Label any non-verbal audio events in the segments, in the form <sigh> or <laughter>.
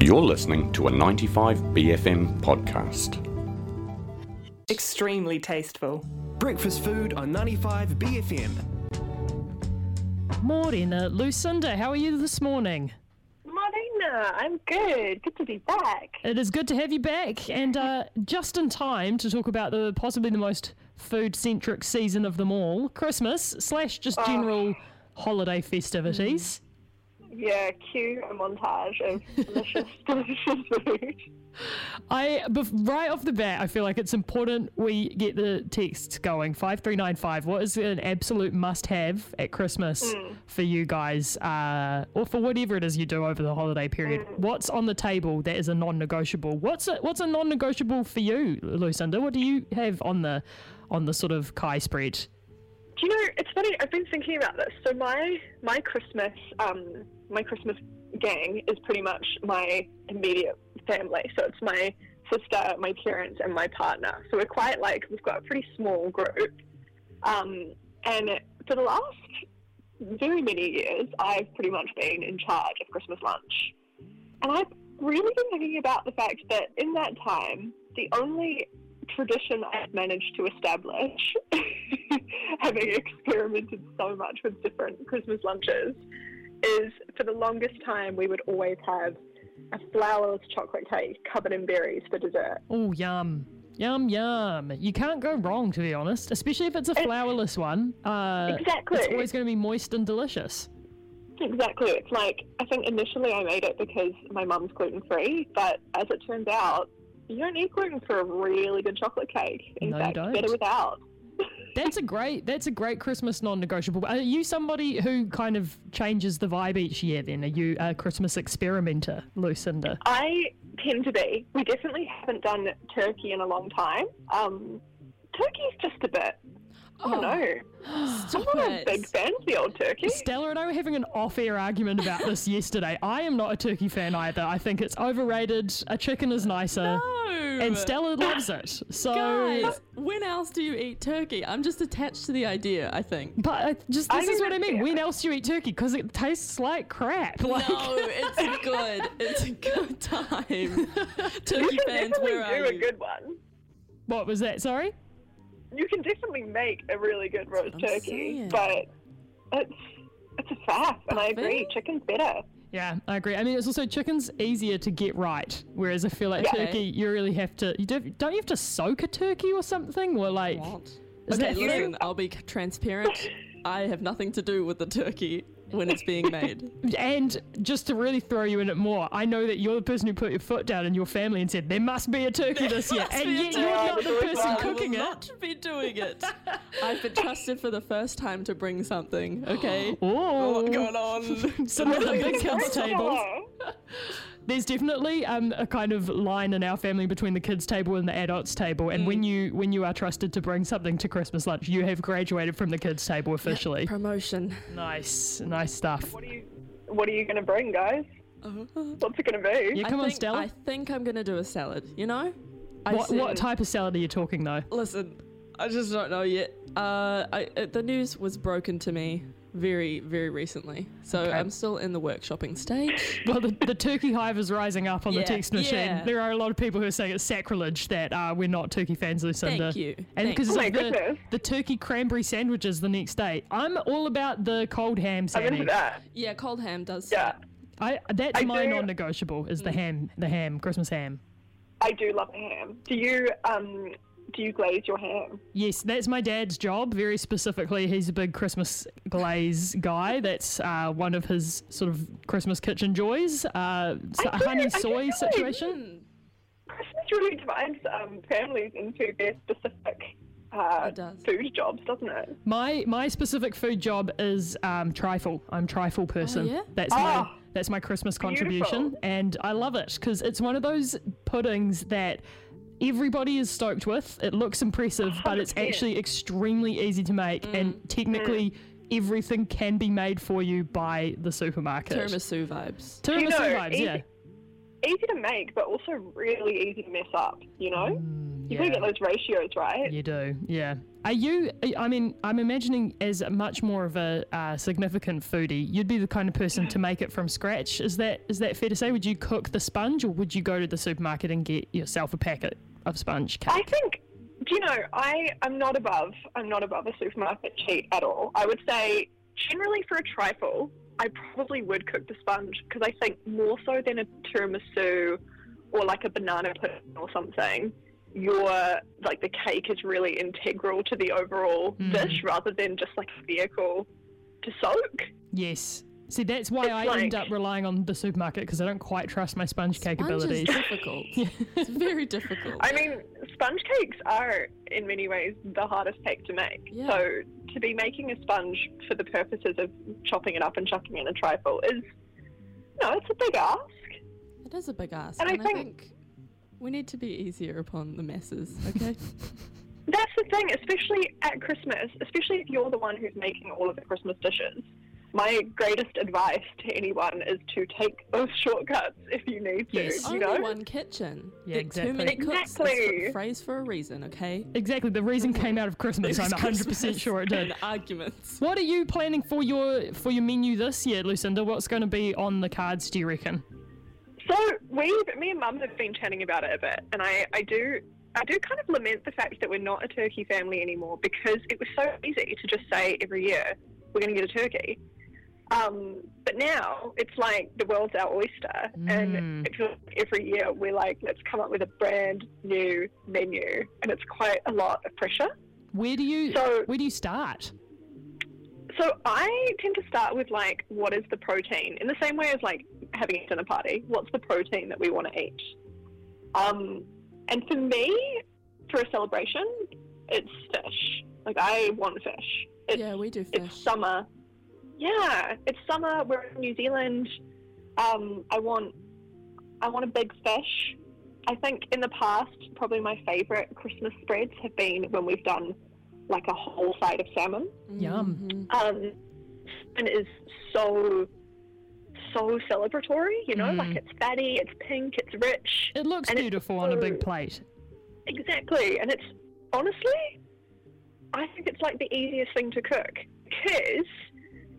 You're listening to a 95BFM podcast. Extremely tasteful. Breakfast food on 95 BFM. Morena, Lucinda, how are you this morning? Morena, I'm good. Good to be back. It is good to have you back, and uh, just in time to talk about the possibly the most food-centric season of them all, Christmas slash just general holiday festivities. Yeah, cue a montage of <laughs> delicious, delicious food. I bef- right off the bat, I feel like it's important we get the texts going. Five three nine five. What is an absolute must-have at Christmas for you guys, uh, or for whatever it is you do over the holiday period? What's on the table that is a non-negotiable? What's a, what's a non-negotiable for you, Lucinda? What do you have on the on the sort of Kai spread? Do you know? It's funny. I've been thinking about this. So my my Christmas um my Christmas gang is pretty much my immediate family. So it's my sister, my parents, and my partner. So we're quite like we've got a pretty small group. Um, and for the last very many years, I've pretty much been in charge of Christmas lunch. And I've really been thinking about the fact that in that time, the only tradition I've managed to establish, <laughs> having experimented so much with different Christmas lunches, is for the longest time we would always have a flourless chocolate cake covered in berries for dessert. Oh, yum. Yum, yum. You can't go wrong, to be honest, especially if it's a flourless one. Uh, Exactly. It's always going to be moist and delicious. Exactly. It's like, I think initially I made it because my mum's gluten free, but as it turns out, you don't need gluten for a really good chocolate cake. In No, you fact, don't. better without. That's a great. That's a great Christmas non-negotiable. Are you somebody who kind of changes the vibe each year? Then are you a Christmas experimenter, Lucinda? I tend to be. We definitely haven't done turkey in a long time. Um, turkey's just a bit. I don't know. I'm Stop not a big fan of the old turkey. Stella and I were having an off-air argument about this <laughs> yesterday. I am not a turkey fan either. I think it's overrated. A chicken is nicer, No. and Stella loves it. So, Guys, when else do you eat turkey? I'm just attached to the idea, I think. but uh, just I this is what I mean. know. When else do you eat turkey? Because it tastes like crap. Like, No, it's <laughs> good. It's a good time. <laughs> You Turkey can fans, definitely where do are a you? good one. What was that? Sorry. You can definitely make a really good roast I'm turkey, saying. but it's it's a faff, and I agree. Buffet? Chicken's better. Yeah, I agree. I mean, it's also chicken's easier to get right, whereas I feel like Yeah. turkey, you really have to. You don't, don't you have to soak a turkey or something, or like? What? Is okay, that listen, I'll be c- transparent. <laughs> I have nothing to do with the turkey when it's being made. <laughs> And just to really throw you in it more, I know that you're the person who put your foot down in your family and said there must be a turkey this year, and yet you're not the person cooking it. not be doing it. I've been trusted for the first time to bring something, okay? <gasps> Oh, What's going on? <laughs> Some of the big <laughs> kids tables. Similar. There's definitely um, a kind of line in our family between the kids table and the adults table, and when you when you are trusted to bring something to Christmas lunch, you have graduated from the kids table officially. Promotion. Nice, nice stuff. What are you What are you gonna bring, guys? What's it gonna be? Yeah, I come on, think, Stella. I think I'm gonna do a salad. You know? What, what type of salad are you talking though? Listen, I just don't know yet. Uh, I, uh, the news was broken to me very, very recently, so Okay. I'm still in the workshopping stage. <laughs> Well, the, the turkey hive is rising up on the Yeah, text machine. yeah. There are a lot of people who are saying it's sacrilege that uh, we're not turkey fans, Lucinda. Thank you. And Thank because you. of Oh my the, the turkey cranberry sandwiches the next day. I'm all about the cold ham sandwich. I'm into sandwich. that. Yeah, cold ham does. Yeah, I that's I my do- non-negotiable is the ham, the ham, Christmas ham. I do love a ham. Do you um Do you glaze your ham? Yes, that's my dad's job. Very specifically, he's a big Christmas glaze guy. That's uh, one of his sort of Christmas kitchen joys. Uh, so a honey I soy do. situation. Christmas really divides um, families into their specific uh, It does. food jobs, doesn't it? My my specific food job is um, trifle. I'm trifle person. yeah? That's my Ah, that's my Christmas contribution, and I love it because it's one of those puddings that everybody is stoked with. It looks impressive, but it's actually extremely easy to make, and technically everything can be made for you by the supermarket. Tiramisu vibes. Tiramisu You know, vibes, easy- yeah. Easy to make, but also really easy to mess up. You know? Mm, You gotta get those ratios right. You do, yeah. Are you? I mean, I'm imagining as much more of a uh, significant foodie, you'd be the kind of person to make it from scratch. Is that is that fair to say? Would you cook the sponge, or would you go to the supermarket and get yourself a packet of sponge cake? I think, do you know, I am not above, I'm not above a supermarket cheat at all. I would say, generally for a trifle, I probably would cook the sponge because I think more so than a tiramisu or like a banana pudding or something, your like the cake is really integral to the overall Mm. dish rather than just like a vehicle to soak. yes. See, that's why It's I end up relying on the supermarket because I don't quite trust my sponge cake Sponge is abilities. <laughs> difficult. it's very difficult. I mean, sponge cakes are in many ways the hardest cake to make. Yeah. So to be making a sponge for the purposes of chopping it up and chucking it in a trifle is, no, it's a big ask. it is a big ask, And I and I think- think we need to be easier upon the masses. Okay. <laughs> That's the thing, especially at Christmas, especially if you're the one who's making all of the Christmas dishes. My greatest advice to anyone is to take those <laughs> shortcuts if you need to. Yes. You Only know, one kitchen. Yeah, Get exactly. Too many cooks. It's Exactly. a phrase for a reason. Okay. Exactly. The reason came out of Christmas. I'm <laughs> 100 percent sure it did. arguments. What are you planning for your for your menu this year, Lucinda? What's going to be on the cards? Do you reckon? So we, me and Mum have been chatting about it a bit, and I, I do, I do kind of lament the fact that we're not a turkey family anymore because it was so easy to just say every year we're going to get a turkey. Um, but now it's like the world's our oyster, Mm. and it feels like every year we're like, let's come up with a brand new menu, and it's quite a lot of pressure. Where do you So- where do you start? So I tend to start with like, what is the protein? In the same way as like having a dinner party, what's the protein that we want to eat? Um, and for me, for a celebration, it's fish. Like I want fish. It's, yeah, we do it's fish. summer. Yeah, it's summer. We're in New Zealand. Um, I want, I want a big fish. I think in the past, probably my favourite Christmas spreads have been when we've done like a whole side of salmon Yum. Mhm. um, and is so so celebratory. You know, Mm. like it's fatty, it's pink, it's rich. It looks beautiful on a big plate. Exactly, and it's honestly, I think it's like the easiest thing to cook because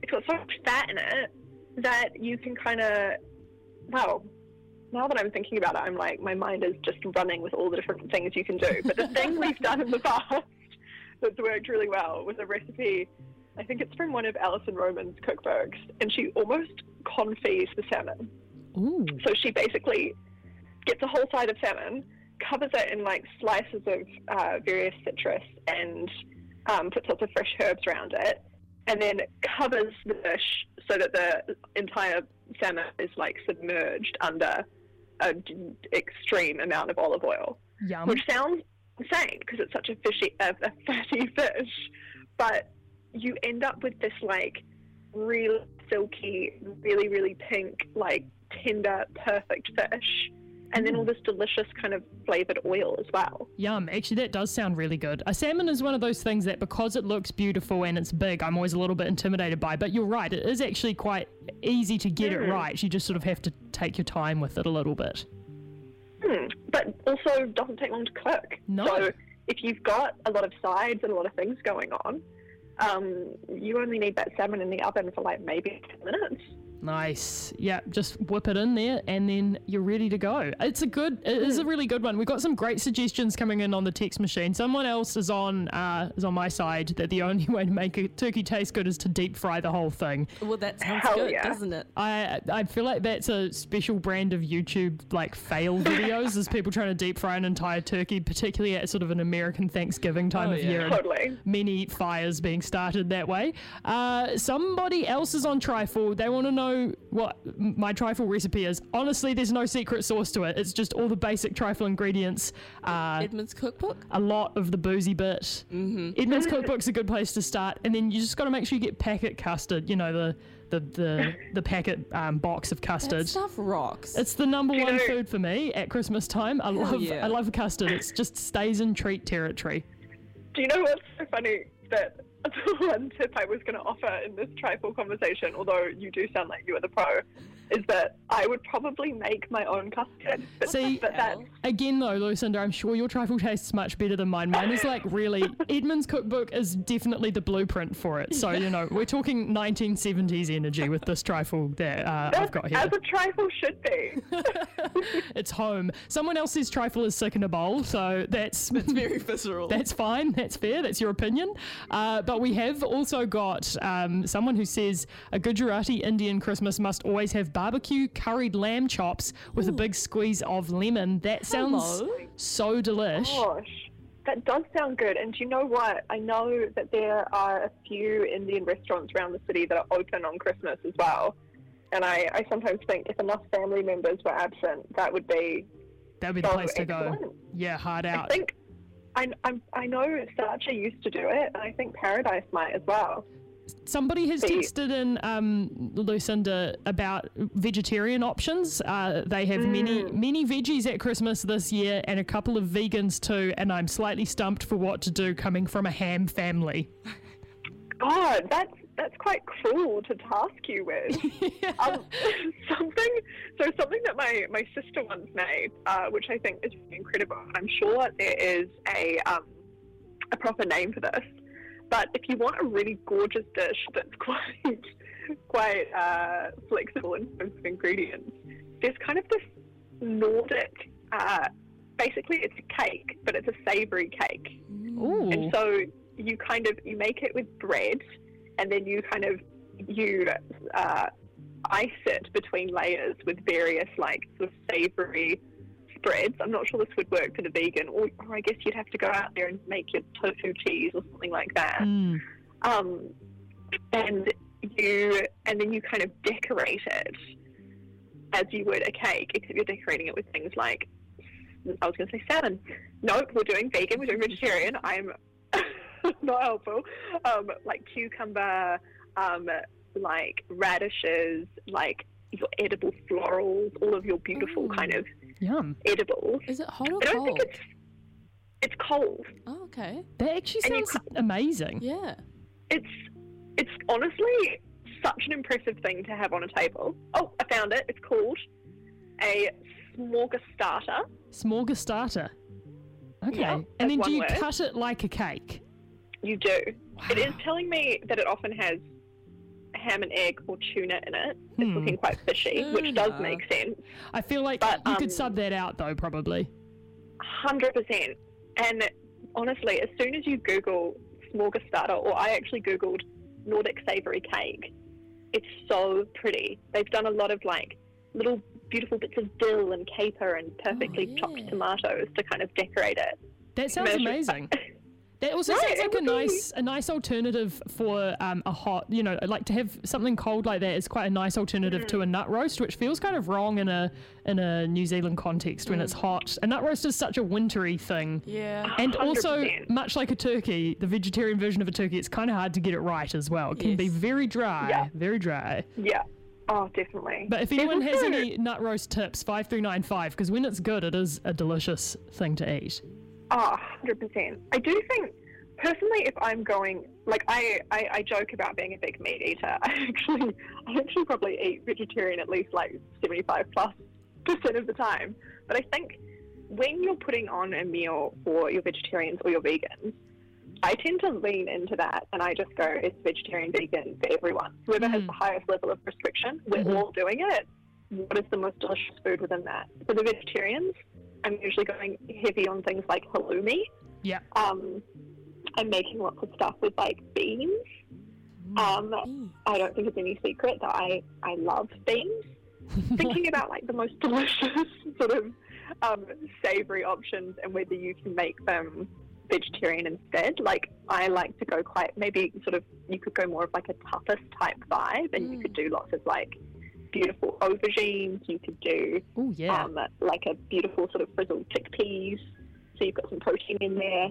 it's got so much fat in it that you can kind of, well. Now that I'm thinking about it, I'm like, my mind is just running with all the different things you can do. But the thing <laughs> we've done in the past that's worked really well was a recipe. I think it's from one of Alison Roman's cookbooks, and she almost confits the salmon. Ooh. So she basically gets a whole side of salmon, covers it in like slices of uh, various citrus, and um, puts lots of fresh herbs around it, and then covers the dish so that the entire salmon is like submerged under an extreme amount of olive oil Yum. which sounds insane because it's such a fishy, a, a fatty <laughs> fish, but you end up with this like really silky, really really pink, like tender, perfect fish, and then all this delicious kind of flavored oil as well. Yum. Actually, that does sound really good. A salmon is one of those things that because it looks beautiful and it's big, I'm always a little bit intimidated by. But you're right, it is actually quite easy to get it Mm. right. You just sort of have to take your time with it a little bit. Hmm. But also doesn't take long to cook. No. So if you've got a lot of sides and a lot of things going on, um, you only need that salmon in the oven for like maybe 10 minutes. Nice. Yeah, just whip it in there and then you're ready to go. It's a good it is a really good one. We've got some great suggestions coming in on the text machine. Someone else is on uh, is on my side that the <laughs> only way to make a turkey taste good is to deep fry the whole thing. Well, that sounds Hell good, yeah. doesn't it? I I feel like that's a special brand of YouTube like fail <laughs> videos is people trying to deep fry an entire turkey, particularly at sort of an American Thanksgiving time Oh, of yeah. year. Totally. Many fires being started that way. Uh, somebody else is on trifle. They want to know what my trifle recipe is. Honestly, there's no secret sauce to it. It's just all the basic trifle ingredients. Uh, Edmonds cookbook. a lot of the boozy bit. Mm-hmm. Edmonds cookbook's a good place to start, and then you just got to make sure you get packet custard. You know the the the, the packet um, box of That custard. stuff rocks. It's the number you one know- food for me at Christmas time. I love yeah. I love custard. It just stays in treat territory. Do you know what's so funny? That <laughs> the one tip I was going to offer in this trifle conversation, although you do sound like you are the pro, is that I would probably make my own custard. <laughs> But, See, but that's Again, though, Lucinda, I'm sure your trifle tastes much better than mine. Mine is like really. <laughs> Edmonds cookbook is definitely the blueprint for it. So, you know, we're talking 1970s energy with this trifle that uh, I've got here. as a trifle should be. <laughs> It's home. Someone else's trifle is sick in a bowl, so that's. It's very visceral. That's fine. That's fair. That's your opinion. Uh, but we have also got um, someone who says a Gujarati Indian Christmas must always have barbecue curried lamb chops with a big squeeze of lemon. That sounds Hello. so delish. Gosh, that does sound good. And do you know what? I know that there are a few Indian restaurants around the city that are open on Christmas as well. And I, I sometimes think if enough family members were absent, that would be That'd be the so place to go. Yeah, hard out. I think I, I'm, I know Satya used to do it, and I think Paradise might as well. Somebody has texted in um, Lucinda about vegetarian options. Uh, they have many Mm. many veggies at Christmas this year, and a couple of vegans too. And I'm slightly stumped for what to do, coming from a ham family. God, that's that's quite cruel to task you with. <laughs> um, <laughs> something, so something that my, my sister once made, uh, which I think is incredible. I'm sure there is a um, a proper name for this, but if you want a really gorgeous dish that's <laughs> quite quite uh, flexible in terms of ingredients, there's kind of this Nordic. Uh, basically, it's a cake, but it's a savoury cake. Ooh, And so you kind of you make it with bread, and then you kind of you uh, ice it between layers with various like sort of savoury spreads. I'm not sure this would work for the vegan, or, or I guess you'd have to go out there and make your tofu cheese or something like that. Mm. Um, and you and then you kind of decorate it as you would a cake, except you're decorating it with things like I was going to say salmon. Nope, we're doing vegan. We're doing vegetarian. I'm <laughs> not helpful. Um, like cucumber, um, like radishes, like your edible florals, all of your beautiful Ooh. kind of yum. edibles. Is it hot or I don't cold? think it's it's cold. Oh, okay. That actually And you sounds amazing. Yeah. It's it's honestly such an impressive thing to have on a table. Oh, I found it. It's called a smörgåstårta. Smörgåstårta. Okay, Yeah, and that's then do one you word. cut it like a cake? You do. It is telling me that it often has ham and egg or tuna in it. It's Hmm. looking quite fishy, which does make sense. I feel like But, you could um, sub that out though, probably. Hundred percent. And honestly, as soon as you Google smörgåstårta, or I actually Googled Nordic savoury cake, it's so pretty. They've done a lot of like little beautiful bits of dill and caper and perfectly chopped yeah. tomatoes to kind of decorate it. That sounds amazing. <laughs> That also Right, sounds like a would be- nice, a nice alternative for um, a hot. You know, like to have something cold like that is quite a nice alternative to a Mm. nut roast, which feels kind of wrong in a in a New Zealand context when it's Mm. hot. A nut roast is such a wintry thing, Yeah. and also 100%. much like a turkey, the vegetarian version of a turkey, it's kind of hard to get it right as well. It can be very dry, Yeah. very dry. Yeah. Oh, definitely. But if anyone has any nut roast tips, five three nine five, because when it's good, it is a delicious thing to eat. Oh, 100%. I do think, personally, if I'm going, like, I, I, I joke about being a big meat eater. <laughs> I actually, I actually probably eat vegetarian at least like 75 plus percent of the time. But I think when you're putting on a meal for your vegetarians or your vegans, I tend to lean into that and I just go, it's vegetarian, vegan for everyone. Whoever has Mm. the highest level of restriction, we're Mhm. all doing it. What is the most delicious food within that? For the vegetarians, I'm usually going heavy on things like halloumi. Yeah. Um, I'm making lots of stuff with like beans. Um, Mm. I don't think it's any secret that I, I love beans. <laughs> Thinking about like the most <laughs> delicious sort of um, savory options and whether you can make them vegetarian instead. Like I like to go quite maybe sort of you could go more of like a tapas type vibe, and you Mm. could do lots of like beautiful aubergines. You could do Oh yeah. um, like a beautiful sort of frizzled chickpeas. So you've got some protein in there.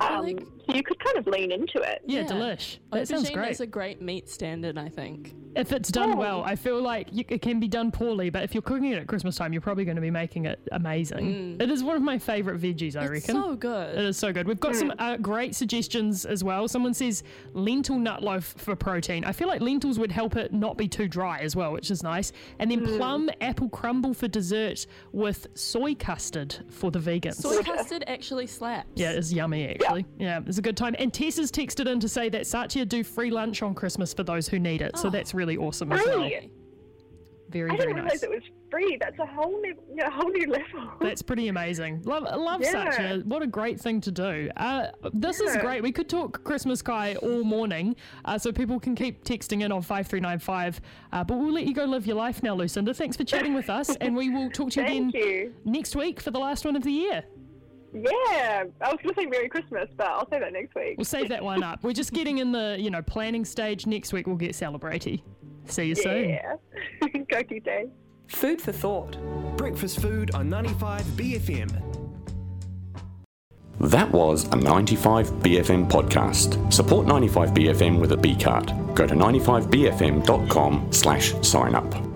I Um, like so you could kind of lean into it. yeah, yeah. delish. That sounds great. is a great meat standard, I think. if it's done Oh. well, I feel like you, it can be done poorly, but if you're cooking it at Christmas time, you're probably going to be making it amazing. It is one of my favorite veggies, I Mm. It's reckon. so good. It is so good. We've got some uh, great suggestions as well. Someone says lentil nut loaf for protein. I feel like lentils would help it not be too dry as well, which is nice. And then plum apple crumble for dessert with soy custard for the vegans. Soy custard actually slaps. Yeah, it's yummy actually. Yeah. it's a good time. And Tess has texted in to say that Satya do free lunch on Christmas for those who need it. So Oh. that's really awesome as well. Free? Very, I very didn't realize nice. it was free. That's a whole new, a whole new level. That's pretty amazing. Love, love Yeah. Satya. What a great thing to do. Uh, this is great. We could talk Christmas Kai all morning, uh, so people can keep texting in on 5395. Uh, but we'll let you go live your life now, Lucinda. Thanks for chatting with us, and we will talk to you again you. next week for the last one of the year. Yeah, I was going to say Merry Christmas, but I'll say that next week. We'll save that one up. We're just getting in the you know planning stage. Next week we'll get celebrating. See you soon. Yeah. <laughs> Goki day. Food for thought. Breakfast food on 95 BFM. That was a 95BFM podcast. Support 95BFM with a B card. Go to 95BFM.com slash sign up.